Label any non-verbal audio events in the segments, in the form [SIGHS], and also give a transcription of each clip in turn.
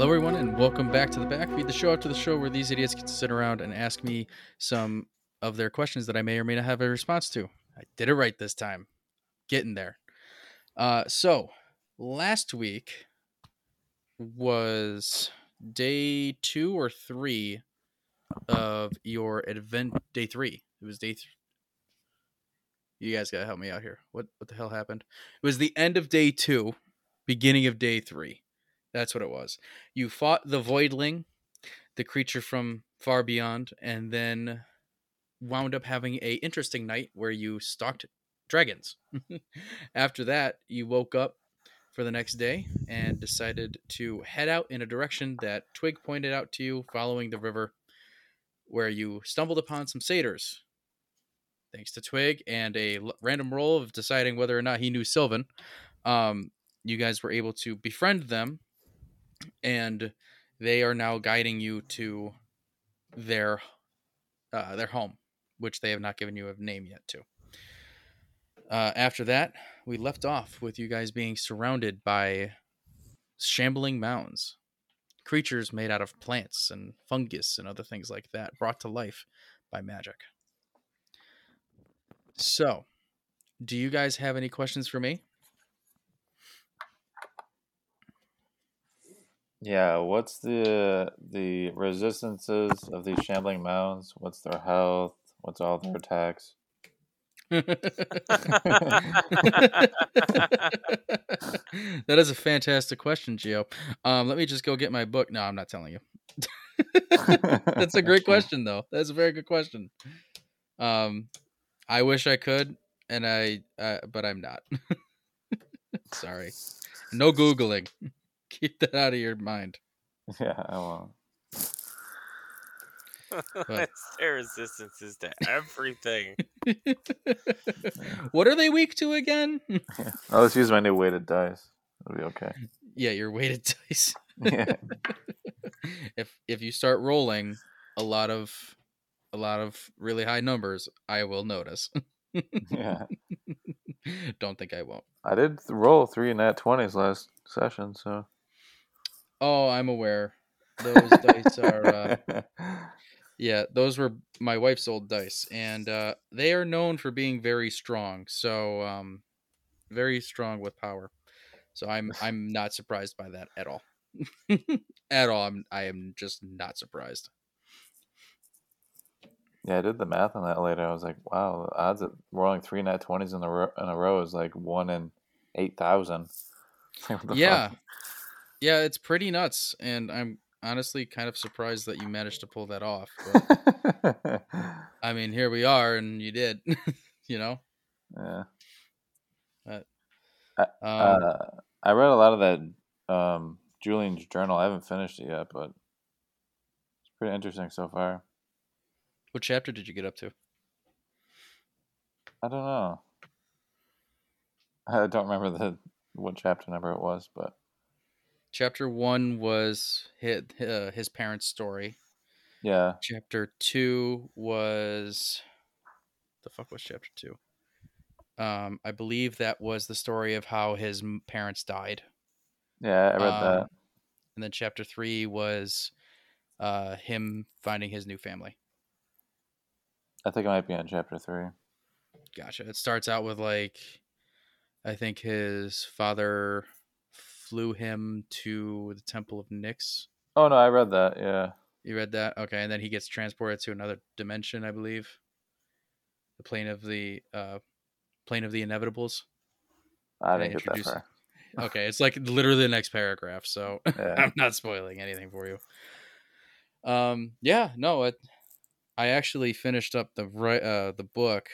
Hello, everyone, and welcome back to the Backfeed, the show after the show where these idiots get to sit around and ask me some of their questions that I may or may not have a response to. I did it right this time. Getting there. Uh, so, last week was day two or three of your event. Day three. It was day. Th- you guys gotta help me out here. What what the hell happened? It was the end of day two, beginning of day three. That's what it was. You fought the Voidling, the creature from far beyond, and then wound up having a interesting night where you stalked dragons. [LAUGHS] After that, you woke up for the next day and decided to head out in a direction that Twig pointed out to you following the river, where you stumbled upon some satyrs. Thanks to Twig and a random roll of deciding whether or not he knew Sylvan, um, you guys were able to befriend them and they are now guiding you to their uh, their home, which they have not given you a name yet to. Uh, after that, we left off with you guys being surrounded by shambling mounds, creatures made out of plants and fungus and other things like that, brought to life by magic. So, do you guys have any questions for me? Yeah, what's the the resistances of these shambling mounds? What's their health? What's all their attacks? [LAUGHS] that is a fantastic question, Gio. Um, let me just go get my book. No, I'm not telling you. [LAUGHS] That's a great [LAUGHS] question, though. That's a very good question. Um, I wish I could, and I, uh, but I'm not. Sorry, no googling. Keep that out of your mind. [LAUGHS] Yeah, I won't. [LAUGHS] But- Their resistances to everything. [LAUGHS] what are they weak to again? Oh, I'll just use my new weighted dice. It'll be okay. yeah, your weighted dice. Yeah. if if you start rolling a lot of a lot of really high numbers, I will notice. Yeah. Don't think I won't. I did th- roll three nat twenties last session, so Oh, I'm aware. Those dice are uh, [LAUGHS] yeah, those were my wife's old dice and uh they are known for being very strong. So um very strong with power. So I'm I'm not surprised by that at all. [LAUGHS] at all. I'm I am just not surprised. Yeah, I did the math on that later. I was like, wow, the odds of rolling three nat twenties in a row, in a row is like one in eight thousand. [LAUGHS] yeah yeah it's pretty nuts and i'm honestly kind of surprised that you managed to pull that off but [LAUGHS] i mean here we are and you did [LAUGHS] you know yeah. um, Uh, I read a lot of that um, Julian's journal. I haven't finished it yet, but it's pretty interesting so far. what chapter did you get up to I don't know. [LAUGHS] I don't remember the what chapter number it was, but chapter one was his, uh, his parents story yeah, chapter two was the fuck was chapter two um i believe that was the story of how his parents died yeah, I read Um, that. and then chapter three was uh him finding his new family I think it might be on chapter three. Gotcha. It starts out with like, I think his father flew him to the Temple of Nyx. Oh no, I read that. Yeah, You read that? Okay. And then he gets transported to another dimension, I believe. The plane of the uh plane of the inevitables. I didn't get that far. [LAUGHS] Okay, it's like [LAUGHS] literally the next paragraph, so [LAUGHS] Yeah. I'm not spoiling anything for you. Um yeah, no, it, I actually finished up the uh the book.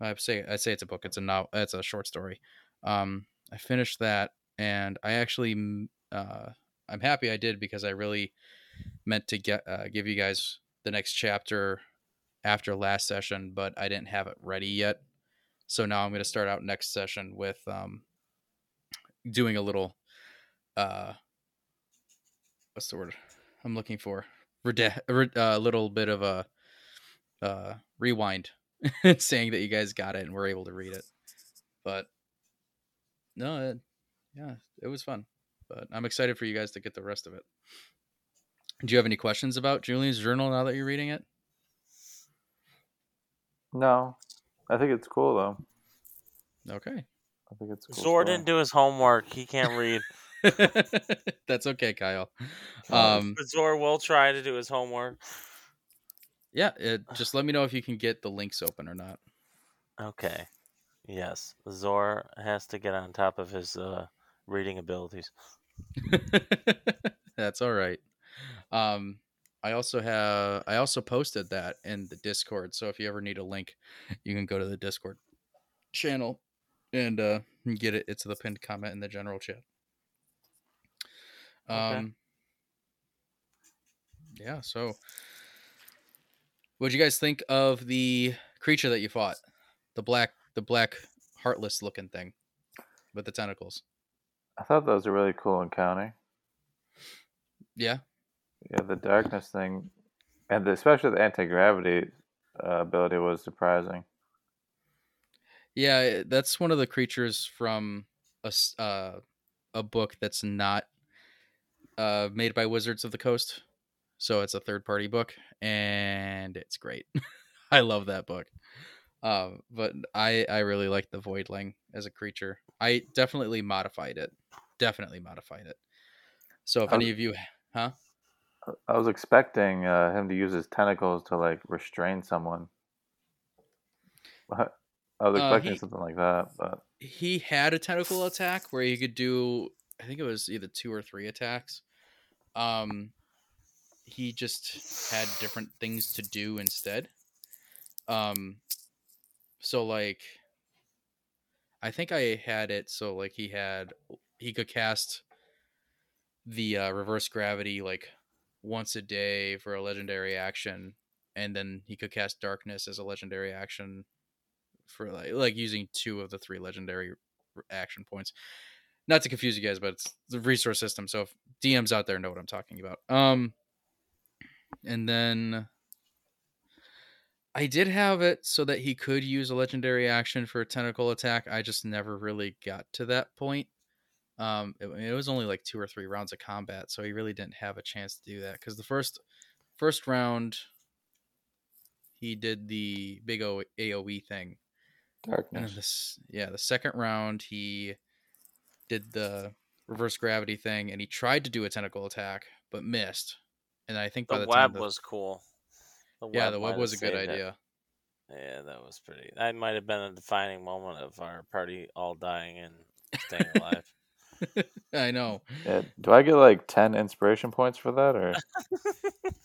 I say I say it's a book. It's a novel. It's a short story. Um, I finished that, and I actually uh I'm happy I did because I really meant to get uh, give you guys the next chapter after last session, but I didn't have it ready yet. So now I'm going to start out next session with um doing a little uh what's the word I'm looking for? A uh, little bit of a uh rewind [LAUGHS] saying that you guys got it and were able to read it. But no, yeah, it was fun. But I'm excited for you guys to get the rest of it. Do you have any questions about Julian's journal now that you're reading it? No, I think it's cool though. Okay. I think it's cool. Zor didn't do his homework. He can't read. [LAUGHS] [LAUGHS] That's okay, Kyle. Uh, Um, but Zor will try to do his homework. yeah, it, just let me know if you can get the links open or not. Okay. Yes. Zor has to get on top of his uh, reading abilities. [LAUGHS] That's all right. Um, I also have I also posted that in the Discord. So if you ever need a link, you can go to the Discord channel and uh get it. It's the pinned comment in the general chat. Okay. Um Yeah, so what'd you guys think of the creature that you fought? The black the black heartless looking thing with the tentacles. I thought that was a really cool encounter. Yeah. Yeah, the darkness thing, and the, especially the anti gravity uh, ability was surprising. Yeah, that's one of the creatures from a uh, a book that's not uh, made by Wizards of the Coast. So it's a third party book, and it's great. [LAUGHS] I love that book. Um, but I I really like the Voidling as a creature. I definitely modified it. Definitely modified it. So if was- any of you, huh? I was expecting uh, him to use his tentacles to like restrain someone. What? [LAUGHS] I was Uh, expecting he- something like that, but he had a tentacle attack where he could do I think it was either two or three attacks. Um he just had different things to do instead. Um so like I think I had it so like he had he could cast the uh, reverse gravity like once a day for a legendary action and then he could cast darkness as a legendary action for like like using two of the three legendary action points. Not to confuse you guys, but it's the resource system. So if DMs out there know what I'm talking about. Um, and then I did have it so that he could use a legendary action for a tentacle attack. I just never really got to that point. Um, it, it was only like two or three rounds of combat, so he really didn't have a chance to do that because the first first round he did the big o- AOE thing, darkness. then this, yeah, the second round he did the reverse gravity thing, and he tried to do a tentacle attack but missed. And I think by The, the, time web the- was cool. The yeah, the web was a good saved it. idea. Yeah, that was pretty. That might have been a defining moment of our party all dying and staying alive. [LAUGHS] [LAUGHS] I know. Yeah, do I get like ten inspiration points for that, or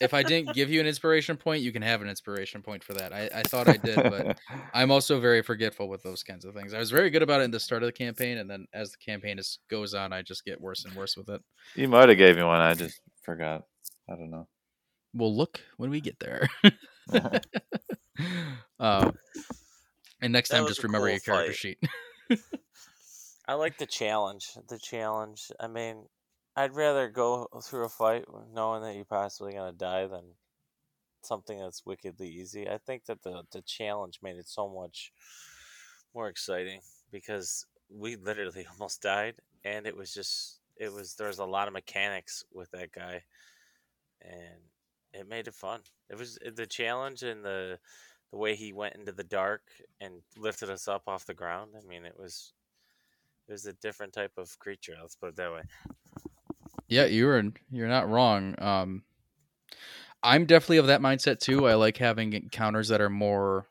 If I didn't give you an inspiration point, you can have an inspiration point for that. I, I thought I did, but [LAUGHS] I'm also very forgetful with those kinds of things. I was very good about it in the start of the campaign, and then as the campaign is, goes on, I just get worse and worse with it. you might have gave me one. I just forgot. I don't know. We'll look when we get there. [LAUGHS] um, and next That time, just remember cool your character fight. sheet. I like the challenge. The challenge. I mean, I'd rather go through a fight knowing that you're possibly gonna die than something that's wickedly easy. I think that the the challenge made it so much more exciting because we literally [LAUGHS] almost died, and it was just it was there was a lot of mechanics with that guy, and it made it fun. It was eh, the challenge and the the way he went into the dark and lifted us up off the ground. I mean, it was it was a different type of creature. Let's put it that way. Yeah, you're you're not wrong. Um, I'm definitely of that mindset too. I like having encounters that are more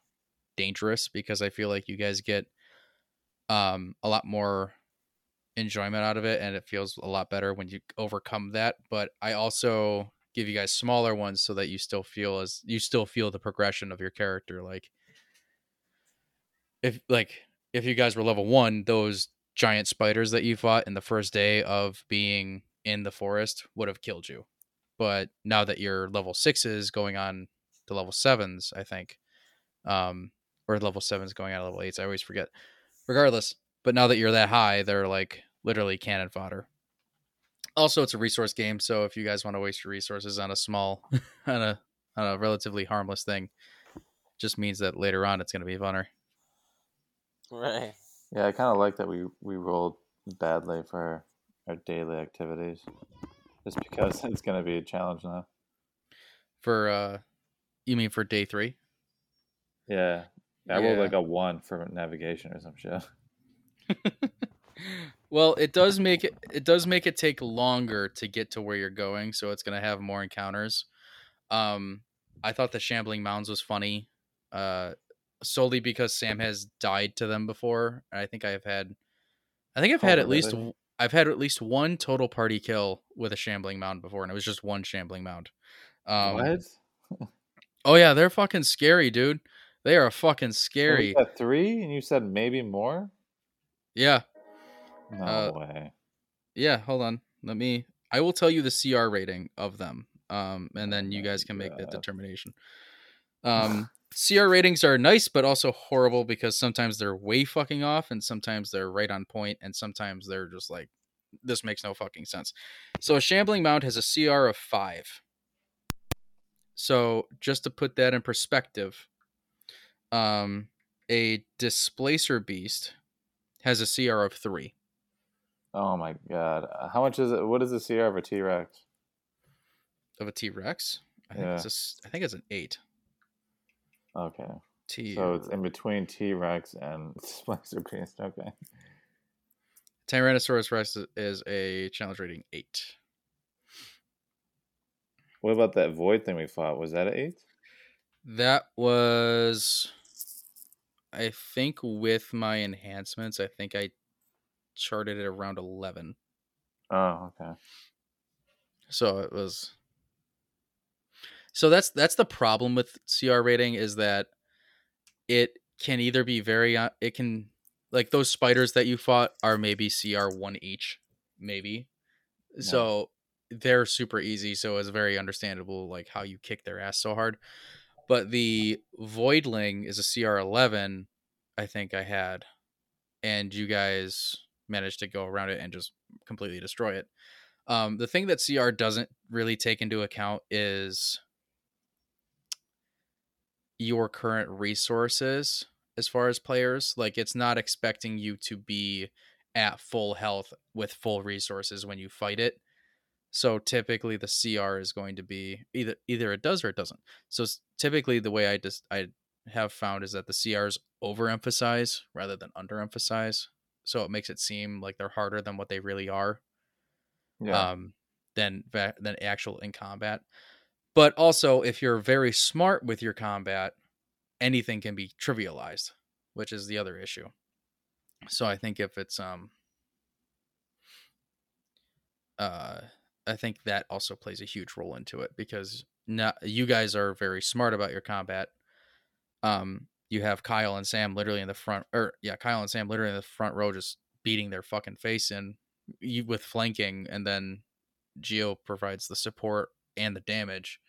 dangerous because I feel like you guys get um a lot more enjoyment out of it and it feels a lot better when you overcome that. But I also give you guys smaller ones so that you still feel as you still feel the progression of your character. Like if like if you guys were level one, those giant spiders that you fought in the first day of being in the forest would have killed you. But now that you're level sixes going on to level sevens, I think, um, or level sevens going on to level eights, I always forget. Regardless, but now that you're that high, they're like literally cannon fodder. Also, it's a resource game, so if you guys want to waste your resources on a small, [LAUGHS] on a on a relatively harmless thing, just means that later on it's going to be funner. Right. Yeah, I kind of like that we we rolled badly for our daily activities, just because [LAUGHS] it's gonna be a challenge now. For uh, you mean for day three? Yeah, I rolled like a one for navigation or some shit. [LAUGHS] well, it does make it it does make it take longer to get to where you're going, so it's gonna have more encounters. Um, I thought the shambling mounds was funny, uh, solely because Sam has died to them before. And I think I've had, I think I've had at least I've had at least one total party kill with a shambling mound before, and it was just one shambling mound. Um, what? [LAUGHS] oh yeah, they're fucking scary, dude. They are fucking scary. Three, and you said maybe more. Yeah. No uh, way. Yeah, hold on. Let me. I will tell you the CR rating of them, um, and then you guys can make the determination. Um, CR ratings are nice, but also horrible because sometimes they're way fucking off, and sometimes they're right on point, and sometimes they're just like, this makes no fucking sense. So a shambling mound has a CR of five. So just to put that in perspective, um, a displacer beast has a CR of three. Oh my god! How much is it? What is the CR of a T Rex? Of a T Rex? I think yeah. it's a, I think it's an eight. Okay. T. So it's in between T Rex and [LAUGHS] Displacer Beast. Okay. Tyrannosaurus Rex is a challenge rating eight. What about that void thing we fought? Was that an eight? That was, I think, with my enhancements, I think I charted it around eleven. Oh, okay. So it was so that's that's the problem with CR rating is that it can either be very uh, it can like those spiders that you fought are maybe CR one each, maybe. Yeah. So they're super easy, so it's very understandable like how you kick their ass so hard. But the Voidling is a CR eleven, I think I had, and you guys managed to go around it and just completely destroy it. Um, the thing that CR doesn't really take into account is your current resources as far as players. Like it's not expecting you to be at full health with full resources when you fight it. So typically the CR is going to be either either it does or it doesn't. So typically the way I just I have found is that the CRs overemphasize rather than underemphasize. So it makes it seem like they're harder than what they really are. Yeah. Um than than actual in combat. But also, if you're very smart with your combat, anything can be trivialized, which is the other issue. So I think if it's um uh I think that also plays a huge role into it because not you guys are very smart about your combat. Um you have Kyle and Sam literally in the front or yeah, Kyle and Sam literally in the front row just beating their fucking face in with flanking and then Gio provides the support and the damage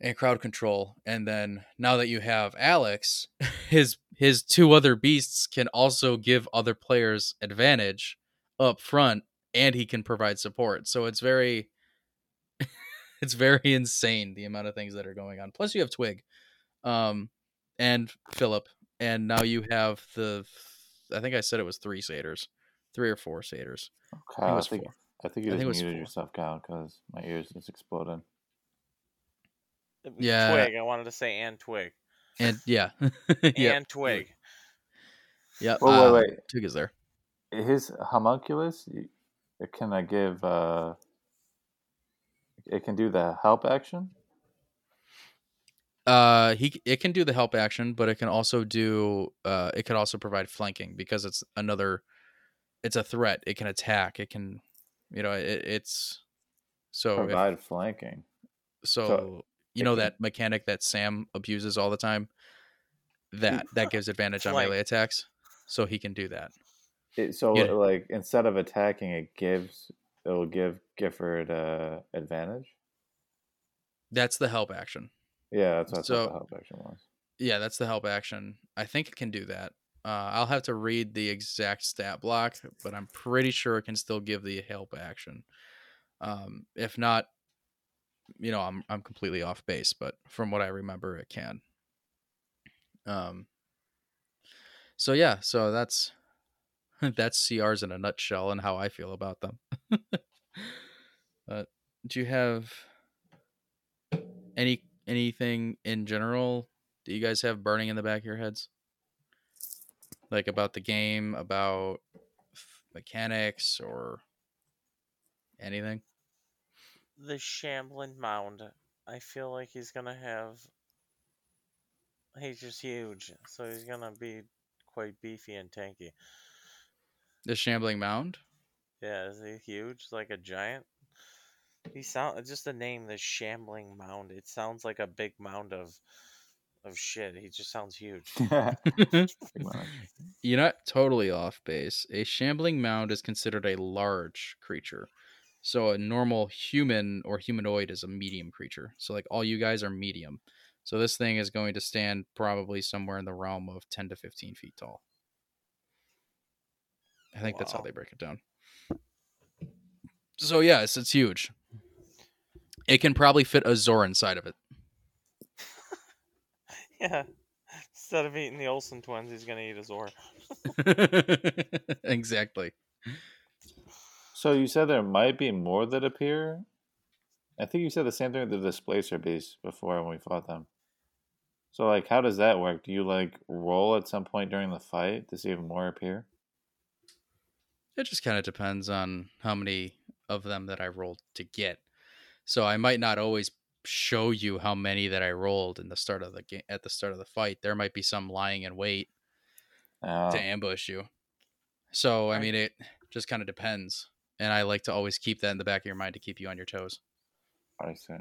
and crowd control and then now that you have alex [LAUGHS] his his two other beasts can also give other players advantage up front and he can provide support. So it's very [LAUGHS] it's very insane the amount of things that are going on. Plus you have twig um and philip and now you have the i think i said it was three satyrs three or four satyrs okay i think, I think, I think you just muted yourself Kyle, because my ears just exploded yeah. Twig. I wanted to say and Twig. And [LAUGHS] yeah. [LAUGHS] and Twig. Yeah. Wait, wait, wait. Twig is there. His homunculus, it can I give? uh It can do the help action. Uh, he it can do the help action, but it can also do uh, it can also provide flanking because it's another, it's a threat. It can attack. It can, you know, it, it's so provide if, flanking. So, so you know that mechanic that Sam abuses all the time. That that gives advantage on melee attacks, so he can do that. It, so yeah. like instead of attacking, it gives it will give Gifford uh, advantage. That's the help action. Yeah, that's what so, the help action was. Yeah, that's the help action. I think it can do that. Uh, I'll have to read the exact stat block, but I'm pretty sure it can still give the help action. Um, if not, you know, I'm I'm completely off base, but from what I remember, it can. Um. So yeah, so that's [LAUGHS] that's CRs in a nutshell and how I feel about them. [LAUGHS] uh, do you have any anything in general that you guys have burning in the back of your heads? Like about the game, about mechanics, or anything? The Shambling Mound. I feel like he's gonna have. He's just huge, so he's gonna be quite beefy and tanky. The Shambling Mound? Yeah, is he huge? Like a giant? He sound just the name, the Shambling Mound. It sounds like a big mound of of shit. He just sounds huge. [LAUGHS] [LAUGHS] You're not totally off base. A shambling mound is considered a large creature. So a normal human or humanoid is a medium creature. So like all you guys are medium. So this thing is going to stand probably somewhere in the realm of 10 to 15 feet tall. I think wow. that's how they break it down. So yes, it's huge. It can probably fit a Zor inside of it. [LAUGHS] yeah. Instead of eating the Olsen twins, he's gonna eat a Zor. [LAUGHS] exactly. So you said there might be more that appear. I think you said the same thing with the displacer beast before when we fought them. So like, how does that work? Do you like roll at some point during the fight to see if more appear? It just kind of depends on how many of them that I rolled to get. So I might not always show you how many that I rolled in the start of the game at the start of the fight. There might be some lying in wait oh. to ambush you. So I mean, it just kind of depends, and I like to always keep that in the back of your mind to keep you on your toes. I see.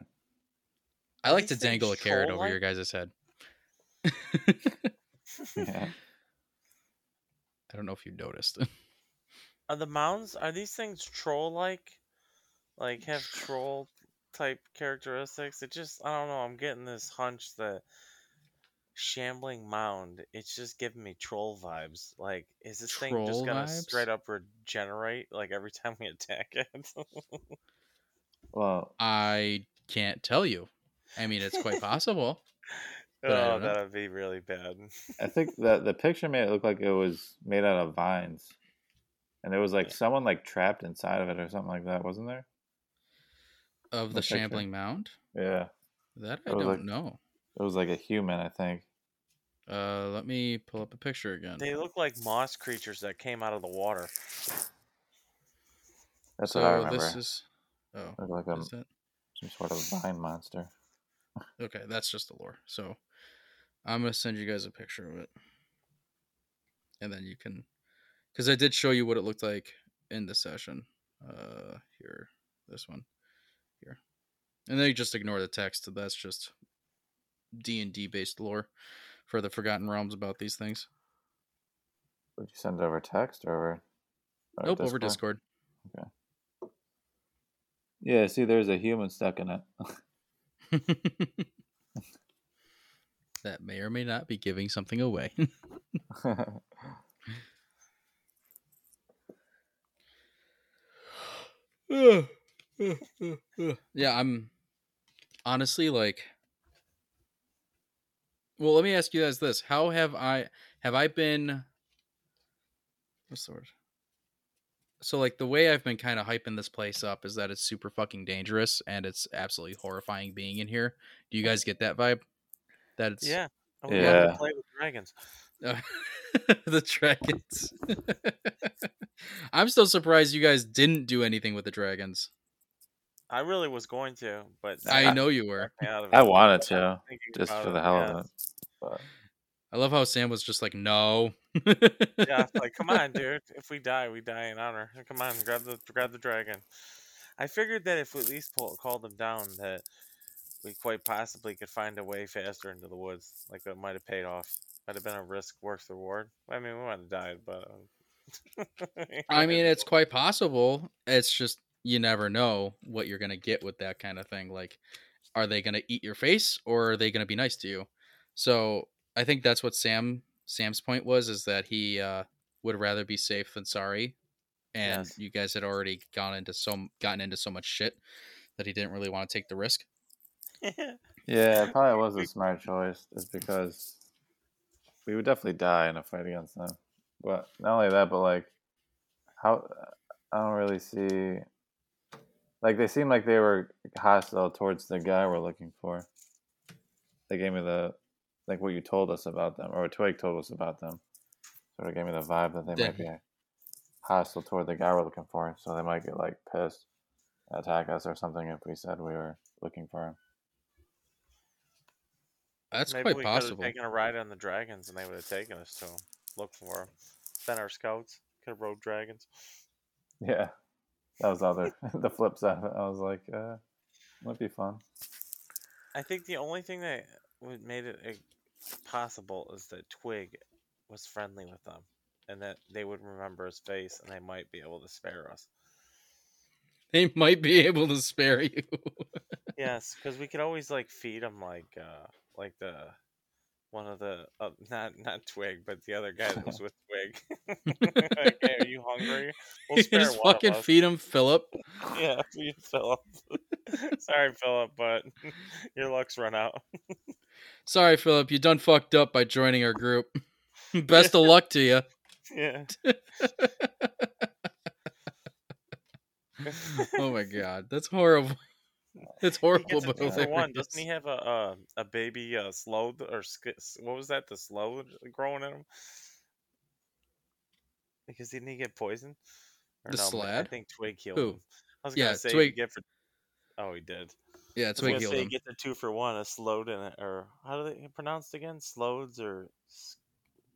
I like to dangle a carrot over your guys' head. yeah. [LAUGHS] I don't know if you noticed. Are the mounds are these things troll like? Like have [SIGHS] troll type characteristics? It just I don't know, I'm getting this hunch that shambling mound, it's just giving me troll vibes. Like, is this troll thing just gonna vibes? straight up regenerate like every time we attack it? [LAUGHS] well, I can't tell you. I mean, it's quite possible. oh, that would be really bad. I think that the picture made it look like it was made out of vines and there was like yeah. someone like trapped inside of it or something like that, wasn't there? Of the shambling mound. Yeah, that I don't like, know. It was like a human, I think. Uh, let me pull up a picture again. They look like moss creatures that came out of the water. That's so what I remember. This is oh, like a, some sort of vine monster. okay, that's just the lore. So I'm gonna send you guys a picture of it, and then you can because I did show you what it looked like in the session. Uh, here, this one, here, and then you just ignore the text. That's just D and D based lore for the Forgotten Realms about these things. Would you send it over text or over? Nope, Discord? over Discord. Okay. Yeah, see, there's a human stuck in it. [LAUGHS] that may or may not be giving something away. [LAUGHS] yeah, I'm honestly like well, let me ask you guys this. How have I have I been what's the word? So like the way I've been kind of hyping this place up is that it's super fucking dangerous and it's absolutely horrifying being in here. Do you guys get that vibe? That it's Yeah. Oh, we yeah. to play with dragons. [LAUGHS] the dragons. [LAUGHS] I'm still surprised you guys didn't do anything with the dragons. I really was going to, but I, know you were. [LAUGHS] I wanted to, just for the hell yeah. of it. But. I love how Sam was just like, "No." yeah, like, come [LAUGHS] on, dude. If we die, we die in honor. Come on, grab the grab the dragon. I figured that if we at least pull, call them down, that we quite possibly could find a way faster into the woods. Like that might have paid off. Might have been a risk worth the reward. I mean, we might have died, but. Um... [LAUGHS] I mean, it's quite possible. It's just you never know what you're gonna get with that kind of thing. Like, are they gonna eat your face or are they gonna be nice to you? So I think that's what Sam Sam's point was is that he uh, would rather be safe than sorry, and yes. you guys had already gone into so gotten into so much shit that he didn't really want to take the risk. [LAUGHS] yeah, it probably was a smart choice, just because we would definitely die in a fight against them. But not only that, but like how I don't really see. Like they seem like they were hostile towards the guy we're looking for. They gave me the like what you told us about them, or what Twig told us about them. Sort of gave me the vibe that they might be hostile toward the guy we're looking for, so they might get like pissed, attack us or something if we said we were looking for him. That's Maybe quite we possible. could have taken a ride on the dragons, and they would have taken us to Look for 'em. Sent our scouts. Could have rode dragons. Yeah, that was the other [LAUGHS] the flip side. I was like, uh, might be fun. I think the only thing that would made it uh, possible is that Twig was friendly with them, and that they would remember his face, and they might be able to spare us. They might be able to spare you. Yes, because we could always like feed him like uh like the one of the uh, not not Twig, but the other guy that was [LAUGHS] with Twig. like, [LAUGHS] [LAUGHS] hey, are you hungry? We'll you just fucking feed him, Philip. Yeah, feed Philip. Sorry, Philip, but your luck's run out. Sorry, Philip, you done fucked up by joining our group. Best of luck to you. Yeah. Oh my god, that's horrible. [LAUGHS] It's horrible, but for one. Doesn't he have a uh, a baby uh, slow or what was that? The slow growing in him because didn't he get poisoned? Or The no, but I think Twig killed Who? him. I was Yeah, gonna say Twig- get for. Oh, he did. Yeah, I what gonna healed say him. you get the two for one, a slowed in it, or how do they pronounce it again? Sloads or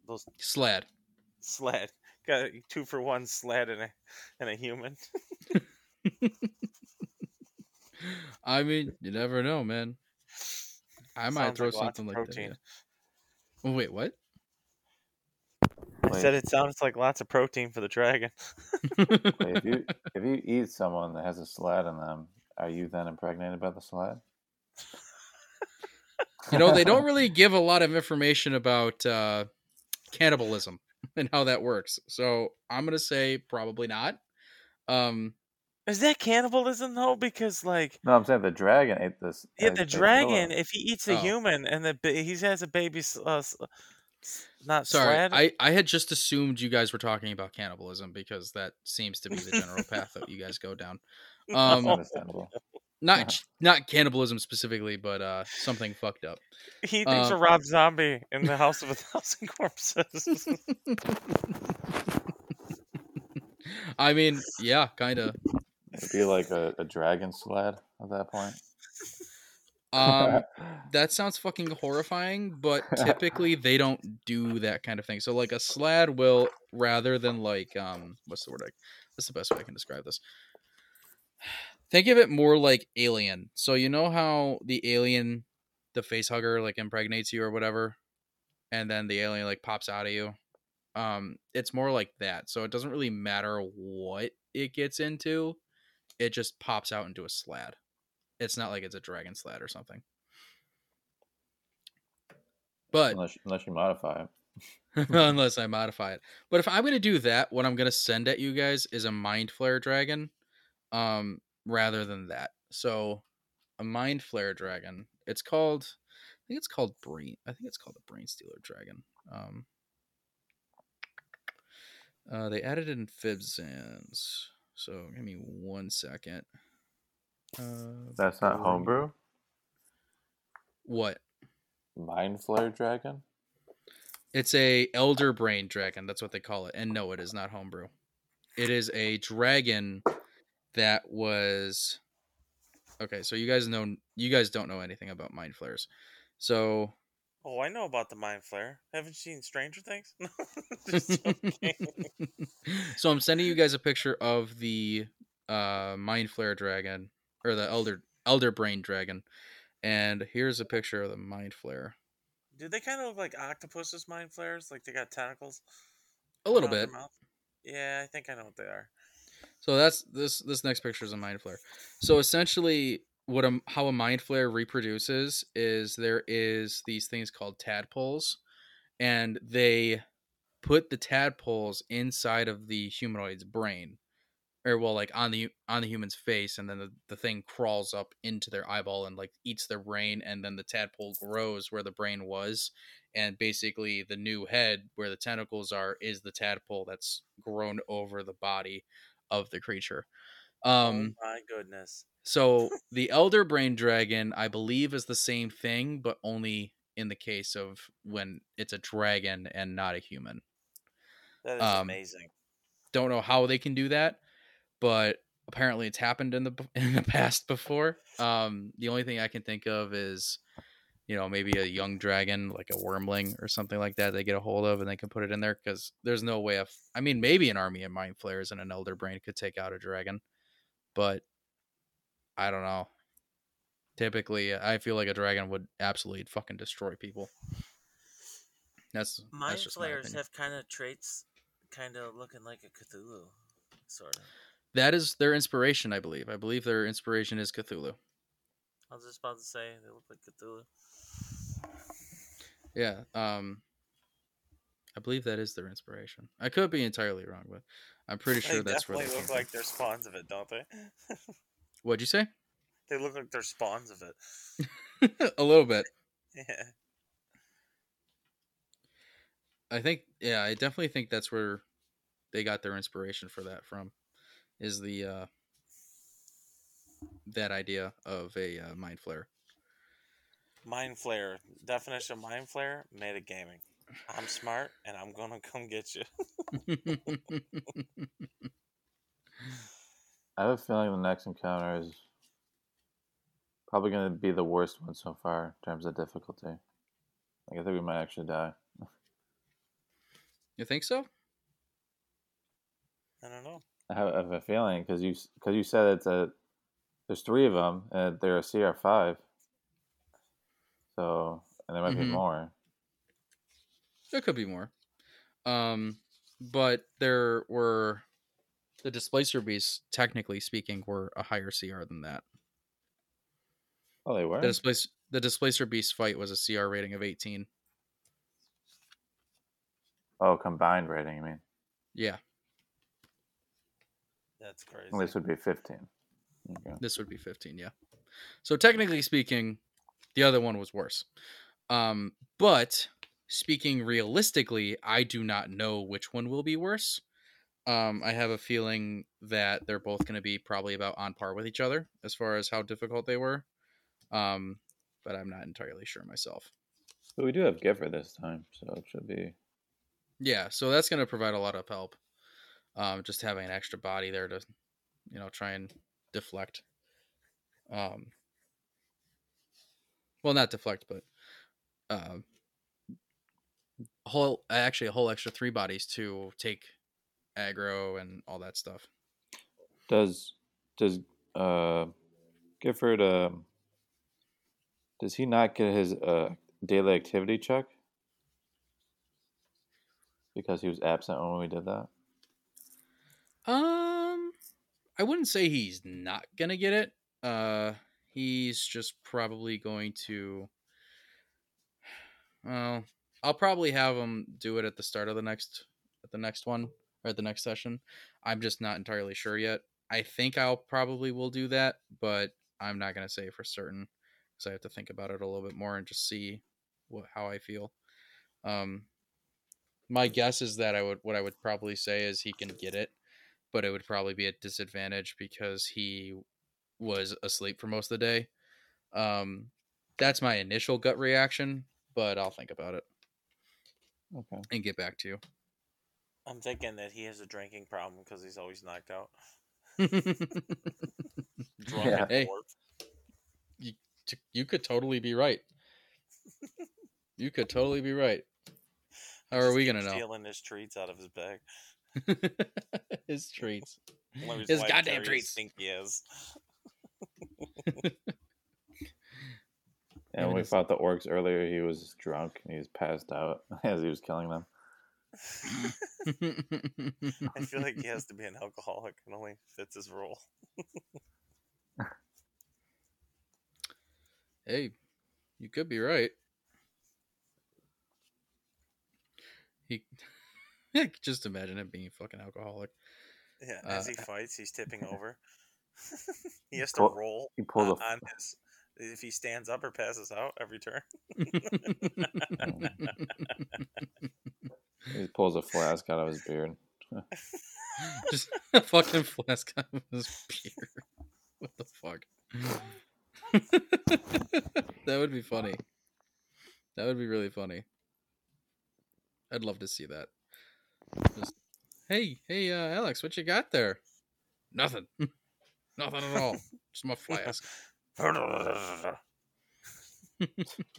those Slad. sled. Got a two for one sled and a and a human. [LAUGHS] [LAUGHS] I mean, you never know, man. I might Sounds throw like lots of something like protein. that. Oh, wait, what? I said it sounds like lots of protein for the dragon. [LAUGHS] Wait, if you if you eat someone that has a slad in them, are you then impregnated by the slad? you know, they don't [LAUGHS] really give a lot of information about uh, cannibalism and how that works. So I'm gonna say probably not. Um, Is that cannibalism though? Because like No, I'm saying the dragon ate this. Yeah, the dragon. If he eats a Oh. human and the he has a baby, uh, s- not sorry, sled. I I had just assumed you guys were talking about cannibalism because that seems to be the general path that you guys go down. [LAUGHS] Um, Understandable. [LAUGHS] not not cannibalism specifically, but uh, something fucked up. he thinks uh, of Rob Zombie in the House of a Thousand Corpses. [LAUGHS] I mean, yeah, kind of. It'd be like a, a dragon sled at that point. Um, [LAUGHS] that sounds fucking horrifying, but [LAUGHS] typically they don't do that kind of thing. So like a slad will rather than like um what's the word like that's the best way I can describe this? [SIGHS] Think of it more like alien. So you know how the alien the face hugger like impregnates you or whatever and then the alien like pops out of you. Um it's more like that. So it doesn't really matter what it gets into. It just pops out into a slad. It's not like it's a dragon slad or something. But unless unless you modify it. [LAUGHS] unless I modify it. But if I'm gonna do that, what I'm gonna send at you guys is a mind flayer dragon, um, rather than that. So a mind flayer dragon. It's called I think it's called brain I think it's called the brain stealer dragon. Um uh, they added in Fizban's. So give me one second. Uh, That's not homebrew. What? Mind flayer dragon. It's a elder brain dragon. That's what they call it. And no, it is not homebrew. It is a dragon that was okay. So you guys know you guys don't know anything about mind flares. So oh, I know about the mind flayer. Haven't you seen Stranger Things? [LAUGHS] [LAUGHS] So I'm sending you guys a picture of the uh mind flayer dragon or the elder elder brain dragon. And here's a picture of the mind flayer. Do they kind of look like octopuses? Mind flares, like they got tentacles. A little bit. Yeah, I think I know what they are. So that's this this next picture is a mind flayer. So essentially, what a how a mind flayer reproduces is there is these things called tadpoles, and they put the tadpoles inside of the humanoid's brain, or well like on the on the human's face and then the, the thing crawls up into their eyeball and like eats their brain and then the tadpole grows where the brain was and basically the new head where the tentacles are is the tadpole that's grown over the body of the creature um oh my goodness. so the elder brain dragon i believe is the same thing but only in the case of when it's a dragon and not a human That is Um, amazing. don't know how they can do that, but apparently it's happened in the [LAUGHS] in the past before. Um, the only thing I can think of is, you know, maybe a young dragon like a wyrmling or something like that. They get a hold of and they can put it in there because there's no way of. I mean, maybe an army of mind flayers and an elder brain could take out a dragon, but I don't know. Typically, I feel like a dragon would absolutely fucking destroy people. That's Mind that's my flayers opinion. have kind of traits, kind of looking like a Cthulhu, sort of. That is their inspiration, I believe. I believe their inspiration is Cthulhu. I was just about to say they look like Cthulhu. Yeah. Um I believe that is their inspiration. I could be entirely wrong, but I'm pretty sure they that's where definitely they look like they're spawns of it, don't they? What'd you say? [LAUGHS] they look like they're spawns of it. [LAUGHS] a little bit. [LAUGHS] Yeah. I think yeah, I definitely think that's where they got their inspiration for that from. Is the uh that idea of a uh, mind flayer. Mind flayer. Definition of mind flayer: made of gaming. I'm smart, and I'm gonna [LAUGHS] come get you. [LAUGHS] I have a feeling the next encounter is probably going to be the worst one so far in terms of difficulty. Like I think we might actually die. you think so? I don't know. I have, I have a feeling because you because you said it's a there's three of them and they're a CR five. So and there might be Mhm. more. There could be more. Um, but there were the displacer beasts, technically speaking, were a higher CR than that. Oh, they were. The displacer the displacer beast fight was a CR rating of 18. Oh, combined rating. I mean, Yeah, That's crazy. this would be fifteen. Okay. this would be 15. Yeah. So technically speaking, the other one was worse. Um, but speaking realistically, I do not know which one will be worse. Um, I have a feeling that they're both going to be probably about on par with each other as far as how difficult they were. Um, but I'm not entirely sure myself. But we do have Gifford this time, so it should be. Yeah, so that's going to provide a lot of help. Um, just having an extra body there to, you know, try and deflect. Um, well, not deflect, but um, whole actually a whole extra three bodies to take aggro and all that stuff. Does does uh Gifford um does he not get his uh daily activity check? Because he was absent when we did that. Um, I wouldn't say he's not gonna get it. Uh, he's just probably going to. [SIGHS] Well, I'll probably have him do it at the start of the next, at the next one or at the next session. I'm just not entirely sure yet. I think I'll probably will do that, but I'm not gonna say for certain because I have to think about it a little bit more and just see what how I feel. Um, my guess is that I would what I would probably say is he can get it but it would probably be a disadvantage because he was asleep for most of the day. Um, that's my initial gut reaction, but I'll think about it Okay. and get back to you. I'm thinking that he has a drinking problem because he's always knocked out. [LAUGHS] Drunk Yeah. Hey. work. T- you could totally be right. You could totally be right. How are we gonna know? Stealing his treats out of his bag. [LAUGHS] His treats. His goddamn treats. Think he is. [LAUGHS] And when Even we if- fought the orcs earlier, he was drunk and he was passed out [LAUGHS] as he was killing them. [LAUGHS] I feel like he has to be an alcoholic. It only fits his role. [LAUGHS] hey, you could be right. He just imagine him being a fucking alcoholic. Yeah, Uh, as he fights, he's tipping over. he has to Pull- roll He pulls on, a on his if he stands up or passes out every turn. [LAUGHS] he pulls a flask out of his beard. [LAUGHS] Just a fucking flask out of his beard. What the fuck? [LAUGHS] that would be funny. That would be really funny. I'd love to see that. Just, hey, hey, uh, Alex, what you got there? Nothing. Nothing at all. Just my flask. Oh. [LAUGHS]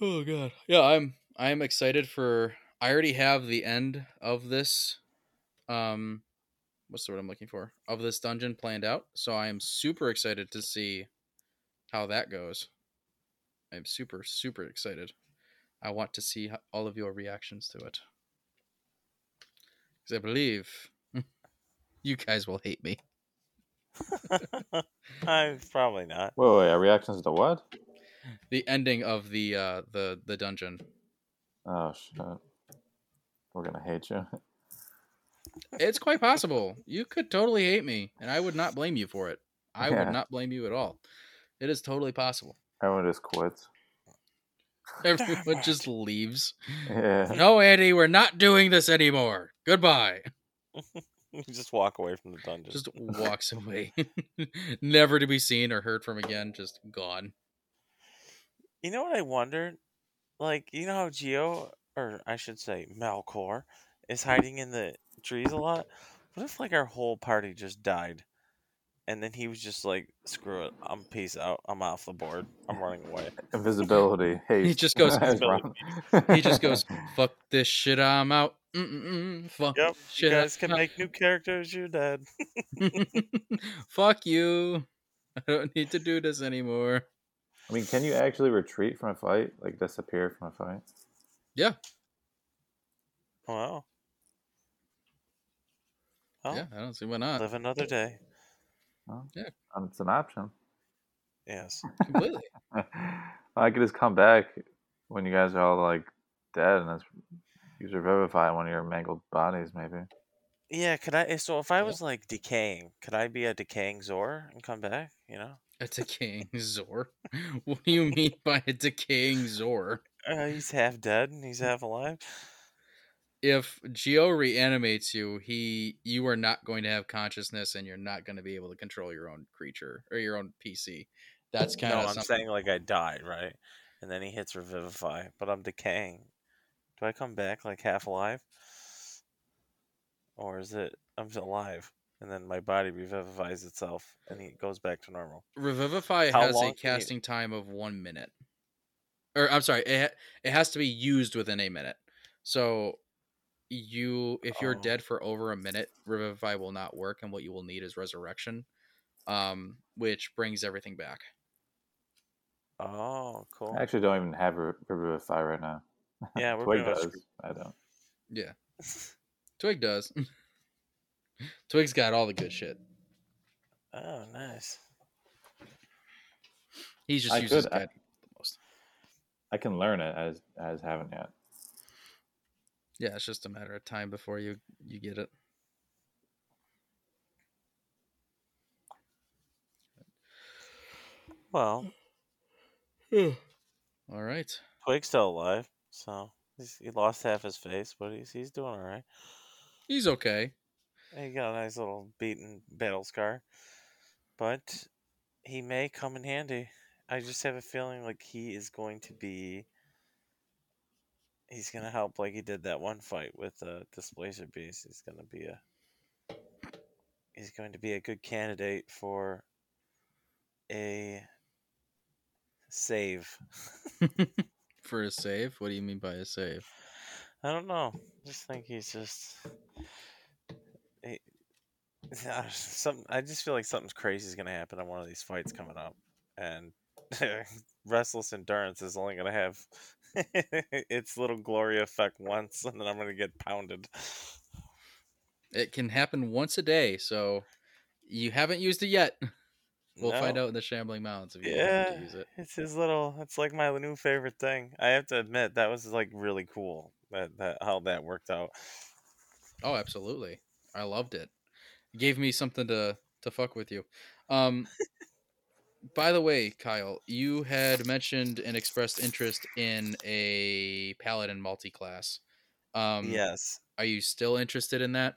Oh god. Yeah, I'm I'm excited for I already have the end of this um what's the word I'm looking for? Of this dungeon planned out. So I am super excited to see how that goes. I'm super super excited. I want to see all of your reactions to it. Cuz I believe you guys will hate me. [LAUGHS] I'm probably not. Wait, wait, our reactions to what? The ending of the uh the the dungeon. Oh shit. We're gonna hate you. [LAUGHS] It's quite possible. You could totally hate me, and I would not blame you for it. I Yeah. would not blame you at all. It is totally possible. Everyone just quits. [LAUGHS] Everyone just leaves. Yeah. No, Andy, we're not doing this anymore. Goodbye. [LAUGHS] Just walk away from the dungeon. Just walks away. [LAUGHS] Never to be seen or heard from again. Just gone. You know what I wondered? Like, you know how Gio, or I should say Malkor, is hiding in the trees a lot? What if, like, our whole party just died? And then he was just like, screw it. I'm peace out. I'm off the board. I'm running away. Invisibility. Hey. He just goes- [LAUGHS] He just goes, fuck this shit, I'm out. Mm-mm-mm, fuck Yep. shit. You guys can make new characters. You're dead. [LAUGHS] fuck you. I don't need to do this anymore. I mean, can you actually retreat from a fight? Like disappear from a fight? Yeah. Wow. Well, Yeah, I don't see why not. live another day. Um, it's an option. Yes. Completely. [LAUGHS] I could just come back when you guys are all like dead and just use revivify one of your mangled bodies, maybe. Yeah, could I? So if I Yeah. was like decaying, could I be a decaying Zor and come back? You know, A decaying Zor? [LAUGHS] What do you mean by a decaying Zor? uh, he's half dead and he's half alive. If Gio reanimates you, he you are not going to have consciousness and you're not going to be able to control your own creature or your own PC. That's kind of. No, of I'm something. saying like I died, right? And then he hits revivify, but I'm decaying. Do I come back like half alive, or is it I'm still alive and then my body revivifies itself and he goes back to normal? Revivify How has a long can you- casting time of one minute. Or I'm sorry, it it has to be used within a minute. So you, if you're Oh. dead for over a minute, Revivify will not work, and what you will need is Resurrection, um, which brings everything back. Oh, cool. I actually don't even have re- revivify right now. Yeah, we're Twig pretty much does. I don't. Yeah, Twig does. [LAUGHS] Twig's got all the good shit. Oh, nice. He's just I uses could- I- the most. I can learn it as as haven't yet. Yeah, it's just a matter of time before you you get it. Well, hmm. all right. Twig's still alive, so he's, he lost half his face, but he's he's doing all right. He's okay. He got a nice little beaten battle scar, but he may come in handy. I just have a feeling like he is going to be. He's gonna help like he did that one fight with uh, Displacer Beast. He's gonna be a. He's going to be a good candidate for a save. [LAUGHS] For a save? What do you mean by a save? I don't know. I Just think he's just. He, yeah, [LAUGHS] some. I just feel like something's crazy is gonna happen on one of these fights coming up, and [LAUGHS] relentless endurance is only gonna have [LAUGHS] its little glory effect once, and then I'm gonna get pounded. It can happen once a day, so you haven't used it yet. [LAUGHS] We'll find out in the Shambling Mountains if you Yeah, to use it. it's his little. It's like my new favorite thing. I have to admit that was like really cool that, that how that worked out. Oh, absolutely. I loved it. it. Gave me something to to fuck with you. Um [LAUGHS] by the way, Kyle, you had mentioned and expressed interest in a paladin multi-class. Um yes, are you still interested in that?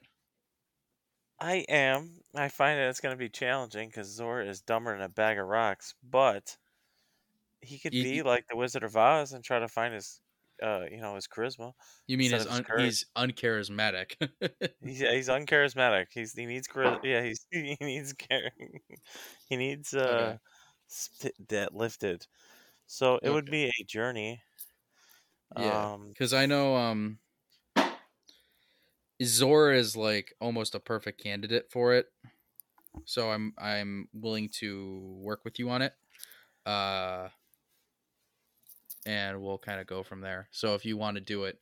I am. I find that it's going to be challenging because Zor is dumber than a bag of rocks, but he could You- be like the Wizard of Oz and try to find his, uh, you know, his charisma. You mean his un- he's uncharismatic. [LAUGHS] He's he's uncharismatic. He's he needs chari- yeah he's [LAUGHS] he needs char- [LAUGHS] he needs uh Okay. That lifted. So it would be a journey. Yeah. Um, Because I know um Zor is like almost a perfect candidate for it. So I'm I'm willing to work with you on it. Uh and we'll kind of go from there. So if you want to do it,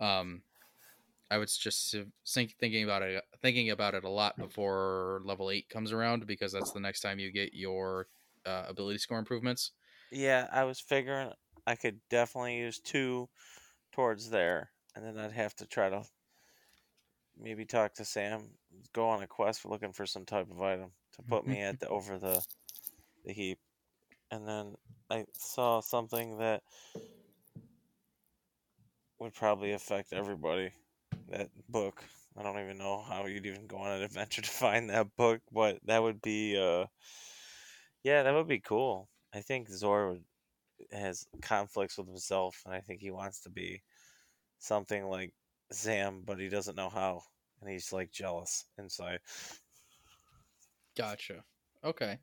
um I would just think thinking about it thinking about it a lot before level 8 comes around because that's the next time you get your uh, ability score improvements. yeah, I was figuring I could definitely use two towards there, and then I'd have to try to maybe talk to Sam, go on a quest for looking for some type of item to put me at [LAUGHS] the over the the heap, and then I saw something that would probably affect everybody. That book. I don't even know how you'd even go on an adventure [LAUGHS] to find that book, but that would be uh yeah, that would be cool. I think Zor has conflicts with himself and I think he wants to be something like Sam, but he doesn't know how and he's like jealous inside. Gotcha. Okay.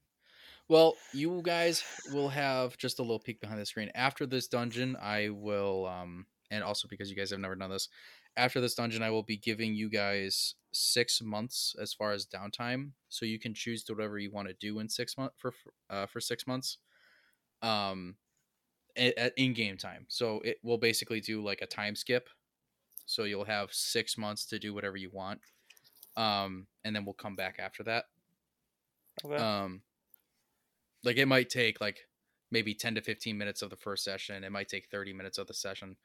Well, you guys will have just a little peek behind the screen. After this dungeon, I will um and also because you guys have never done this, after this dungeon I will be giving you guys 6 months as far as downtime, so you can choose to whatever you want to do in 6 months for uh for 6 months. Um at, at in-game time. So it will basically do like a time skip. So you'll have 6 months to do whatever you want. Um and then we'll come back after that. Okay. Um, like it might take like maybe 10 to 15 minutes of the first session. It might take 30 minutes of the session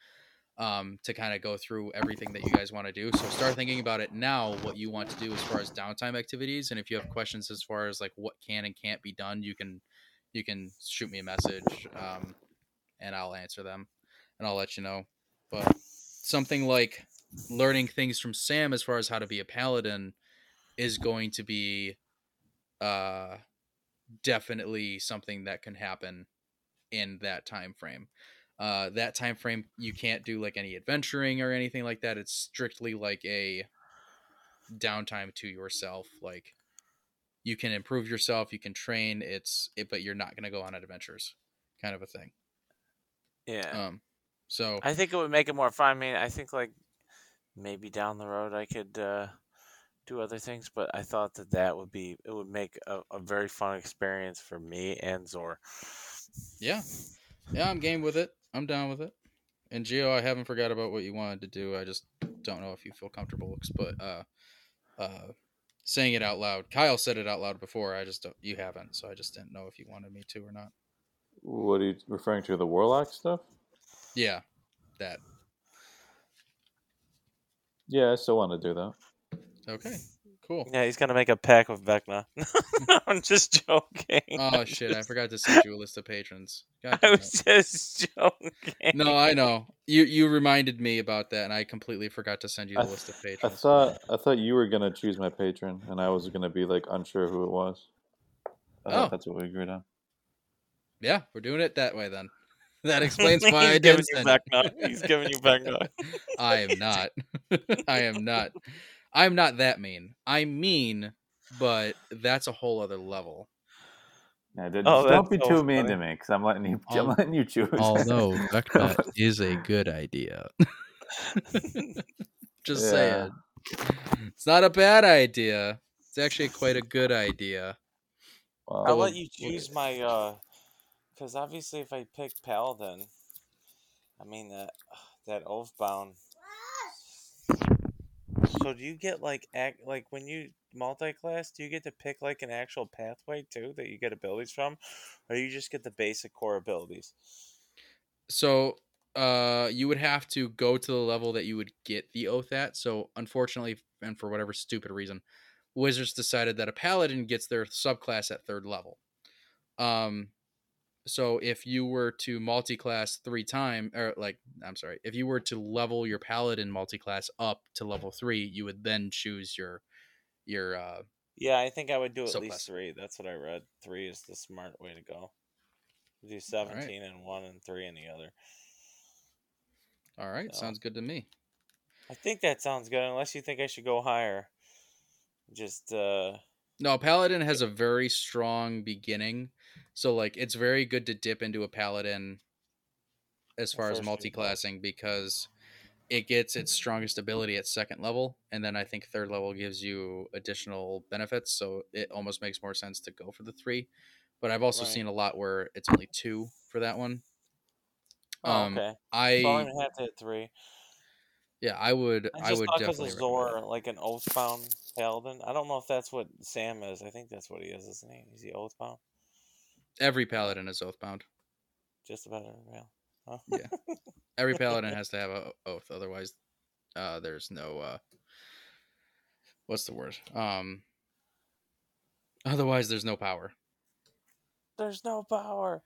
um, to kind of go through everything that you guys want to do. So start thinking about it now, what you want to do as far as downtime activities. And if you have questions as far as like what can and can't be done, you can, you can shoot me a message um, and I'll answer them and I'll let you know. But something like learning things from Sam as far as how to be a paladin is going to be uh definitely something that can happen in that time frame uh that time frame you can't do like any adventuring or anything like that it's strictly like a downtime to yourself like you can improve yourself you can train it's it but you're not going to go on adventures kind of a thing yeah. um so I think it would make it more fun. I mean, I think like maybe down the road I could uh, do other things, but I thought that that would be it would make a, a very fun experience for me and Zor. yeah yeah i'm game with it i'm down with it and gio i haven't forgot about what you wanted to do i just don't know if you feel comfortable but uh uh saying it out loud kyle said it out loud before i just don't you haven't so i just didn't know if you wanted me to or not What are you referring to? The warlock stuff? yeah that Yeah, I still want to do that. okay cool Yeah, he's gonna make a pack with Vecna. [LAUGHS] I'm just joking. oh I'm shit i forgot to send you a list of patrons God [LAUGHS] I was it. just joking. no i know you you reminded me about that and i completely forgot to send you I, the list of patrons. I patrons thought I thought you were gonna choose my patron, and I was gonna be like unsure who it was. I Oh. that's what we agreed on. yeah we're doing it that way then [LAUGHS] that explains why He's i giving didn't you send it. He's giving you Vecna. I am not. I am not. I'm not that mean. I'm mean, but that's a whole other level. Yeah, d- Oh, don't be that's too mean funny. to me, because I'm letting you. [LAUGHS] I'm letting you choose. Although [LAUGHS] Vecna is a good idea. [LAUGHS] Just Yeah. saying. It's not a bad idea. It's actually quite a good idea. Well, I'll let you choose my uh because obviously if I pick Paladin, I mean that that Oathbound. So do you get like act like when you multi-class? Do you get to pick like an actual pathway too that you get abilities from, or you just get the basic core abilities? So, uh, you would have to go to the level that you would get the oath at. So, unfortunately, and for whatever stupid reason, Wizards decided that a paladin gets their subclass at third level. Um, so if you were to multi-class three time, or like, I'm sorry, if you were to level your paladin multi-class up to level three, you would then choose your your uh, Yeah, I think I would do at least three. That's what I read. Three is the smart way to go. Do seventeen and one and three and the other. All right, So- sounds good to me. I think that sounds good, unless you think I should go higher. Just uh No, paladin has a very strong beginning, so like it's very good to dip into a paladin as far as multi-classing because it gets its strongest ability at second level, and then I think third level gives you additional benefits, so it almost makes more sense to go for the three. But I've also Right. seen a lot where it's only two for that one. oh, Um, okay. I so I have to hit three. yeah, I would I I, would thought definitely of Zor, like an oathbound paladin. I don't know if that's what Sam is. I think that's what he is, isn't he? Is he oathbound? Every paladin is oathbound. Just about every male. Huh? Yeah. Every paladin has to have a oath, otherwise, uh, there's no uh, what's the word? Um, otherwise, there's no power. There's no power.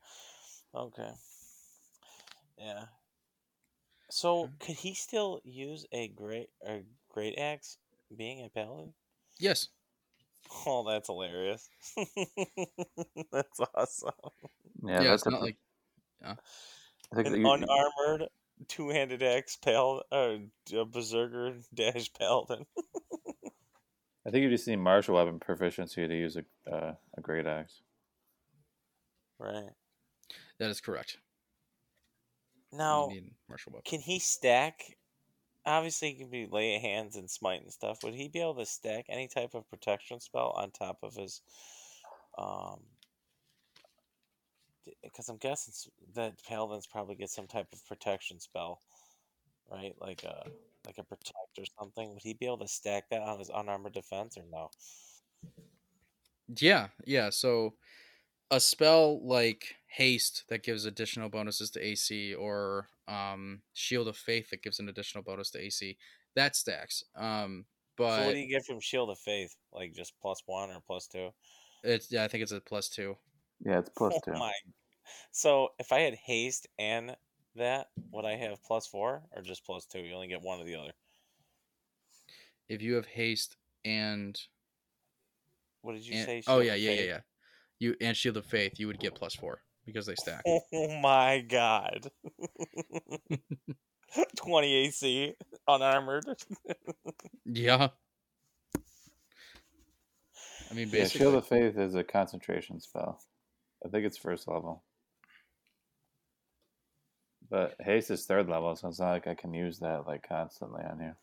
Okay. Yeah. So Mhm. could he still use a great a great axe being a paladin? Yes, [LAUGHS] Oh, that's hilarious. [LAUGHS] that's awesome. Yeah, yeah, that's it's a, not like I think An you- unarmored two-handed axe pal uh, a berserker dash paladin. [LAUGHS] I think you just need martial weapon proficiency to use a uh, a great axe. Right. that is correct. Now, martial weapon. can he stack? Obviously, he can be lay hands and smite and stuff. Would he be able to stack any type of protection spell on top of his? Um, because I'm guessing that paladins probably get some type of protection spell, right? Like a like a protect or something. Would he be able to stack that on his unarmored defense or no? Yeah, yeah. So a spell like haste that gives additional bonuses to AC, or um, shield of faith that gives an additional bonus to AC, that stacks. Um, so what do you get from Shield of Faith? Like just plus one or plus two? it's yeah, I think it's a plus two. Yeah, it's plus [LAUGHS] two. Oh my! So if I had haste and that, would I have plus four or just plus two? You only get one or the other. If you have haste and What did you and- say? oh yeah, yeah, yeah, yeah. You and shield of faith, you would get plus four because they stack. Oh my god! [LAUGHS] Twenty AC unarmored. [LAUGHS] yeah. I mean, Yeah, basically, Shield of Faith is a concentration spell. I think it's first level. But haste is third level, so it's not like I can use that like constantly on here.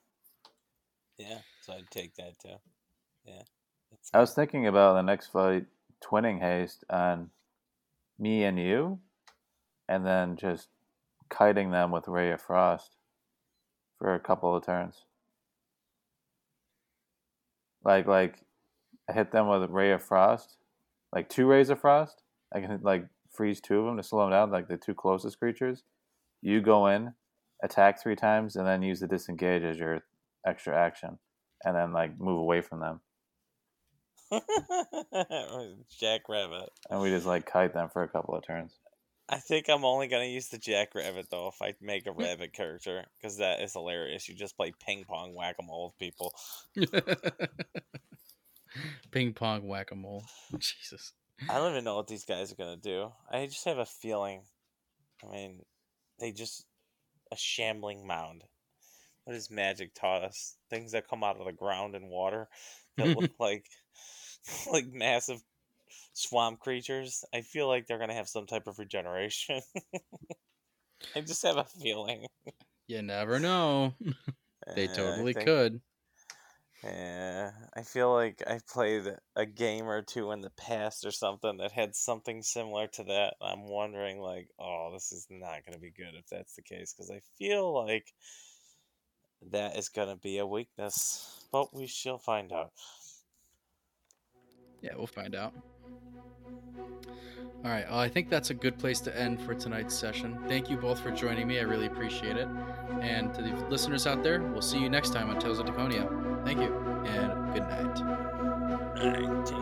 yeah, so I'd take that too. Yeah. I was thinking about the next fight twinning haste on me and you, and then just kiting them with Ray of Frost for a couple of turns. Like like I hit them with Ray of Frost, like two Rays of Frost. I can like freeze two of them to slow them down, like the two closest creatures. You go in, attack three times, and then use the disengage as your extra action, and then like move away from them. [LAUGHS] Jackrabbit. and we just like kite them for a couple of turns. I think I'm only gonna use the Jackrabbit though if I make a rabbit character because that is hilarious. You just play ping pong whack a mole with people. [LAUGHS] Ping pong whack a mole. [LAUGHS] Jesus. I don't even know what these guys are gonna do. I just have a feeling. I mean, they just a shambling mound. What has magic taught us? Things that come out of the ground and water that look like [LAUGHS] like massive swamp creatures. I feel like they're gonna have some type of regeneration. [LAUGHS] I just have a feeling. You never know. [LAUGHS] They Uh, totally think- could. Yeah, I feel like I played a game or two in the past or something that had something similar to that. I'm wondering, like, oh, this is not going to be good if that's the case, because I feel like that is going to be a weakness. But we shall find out. Yeah, we'll find out. All right. Well, I think that's a good place to end for tonight's session. Thank you both for joining me. I really appreciate it. And to the listeners out there, we'll see you next time on Tales of Daekonia. Thank you, and good night. All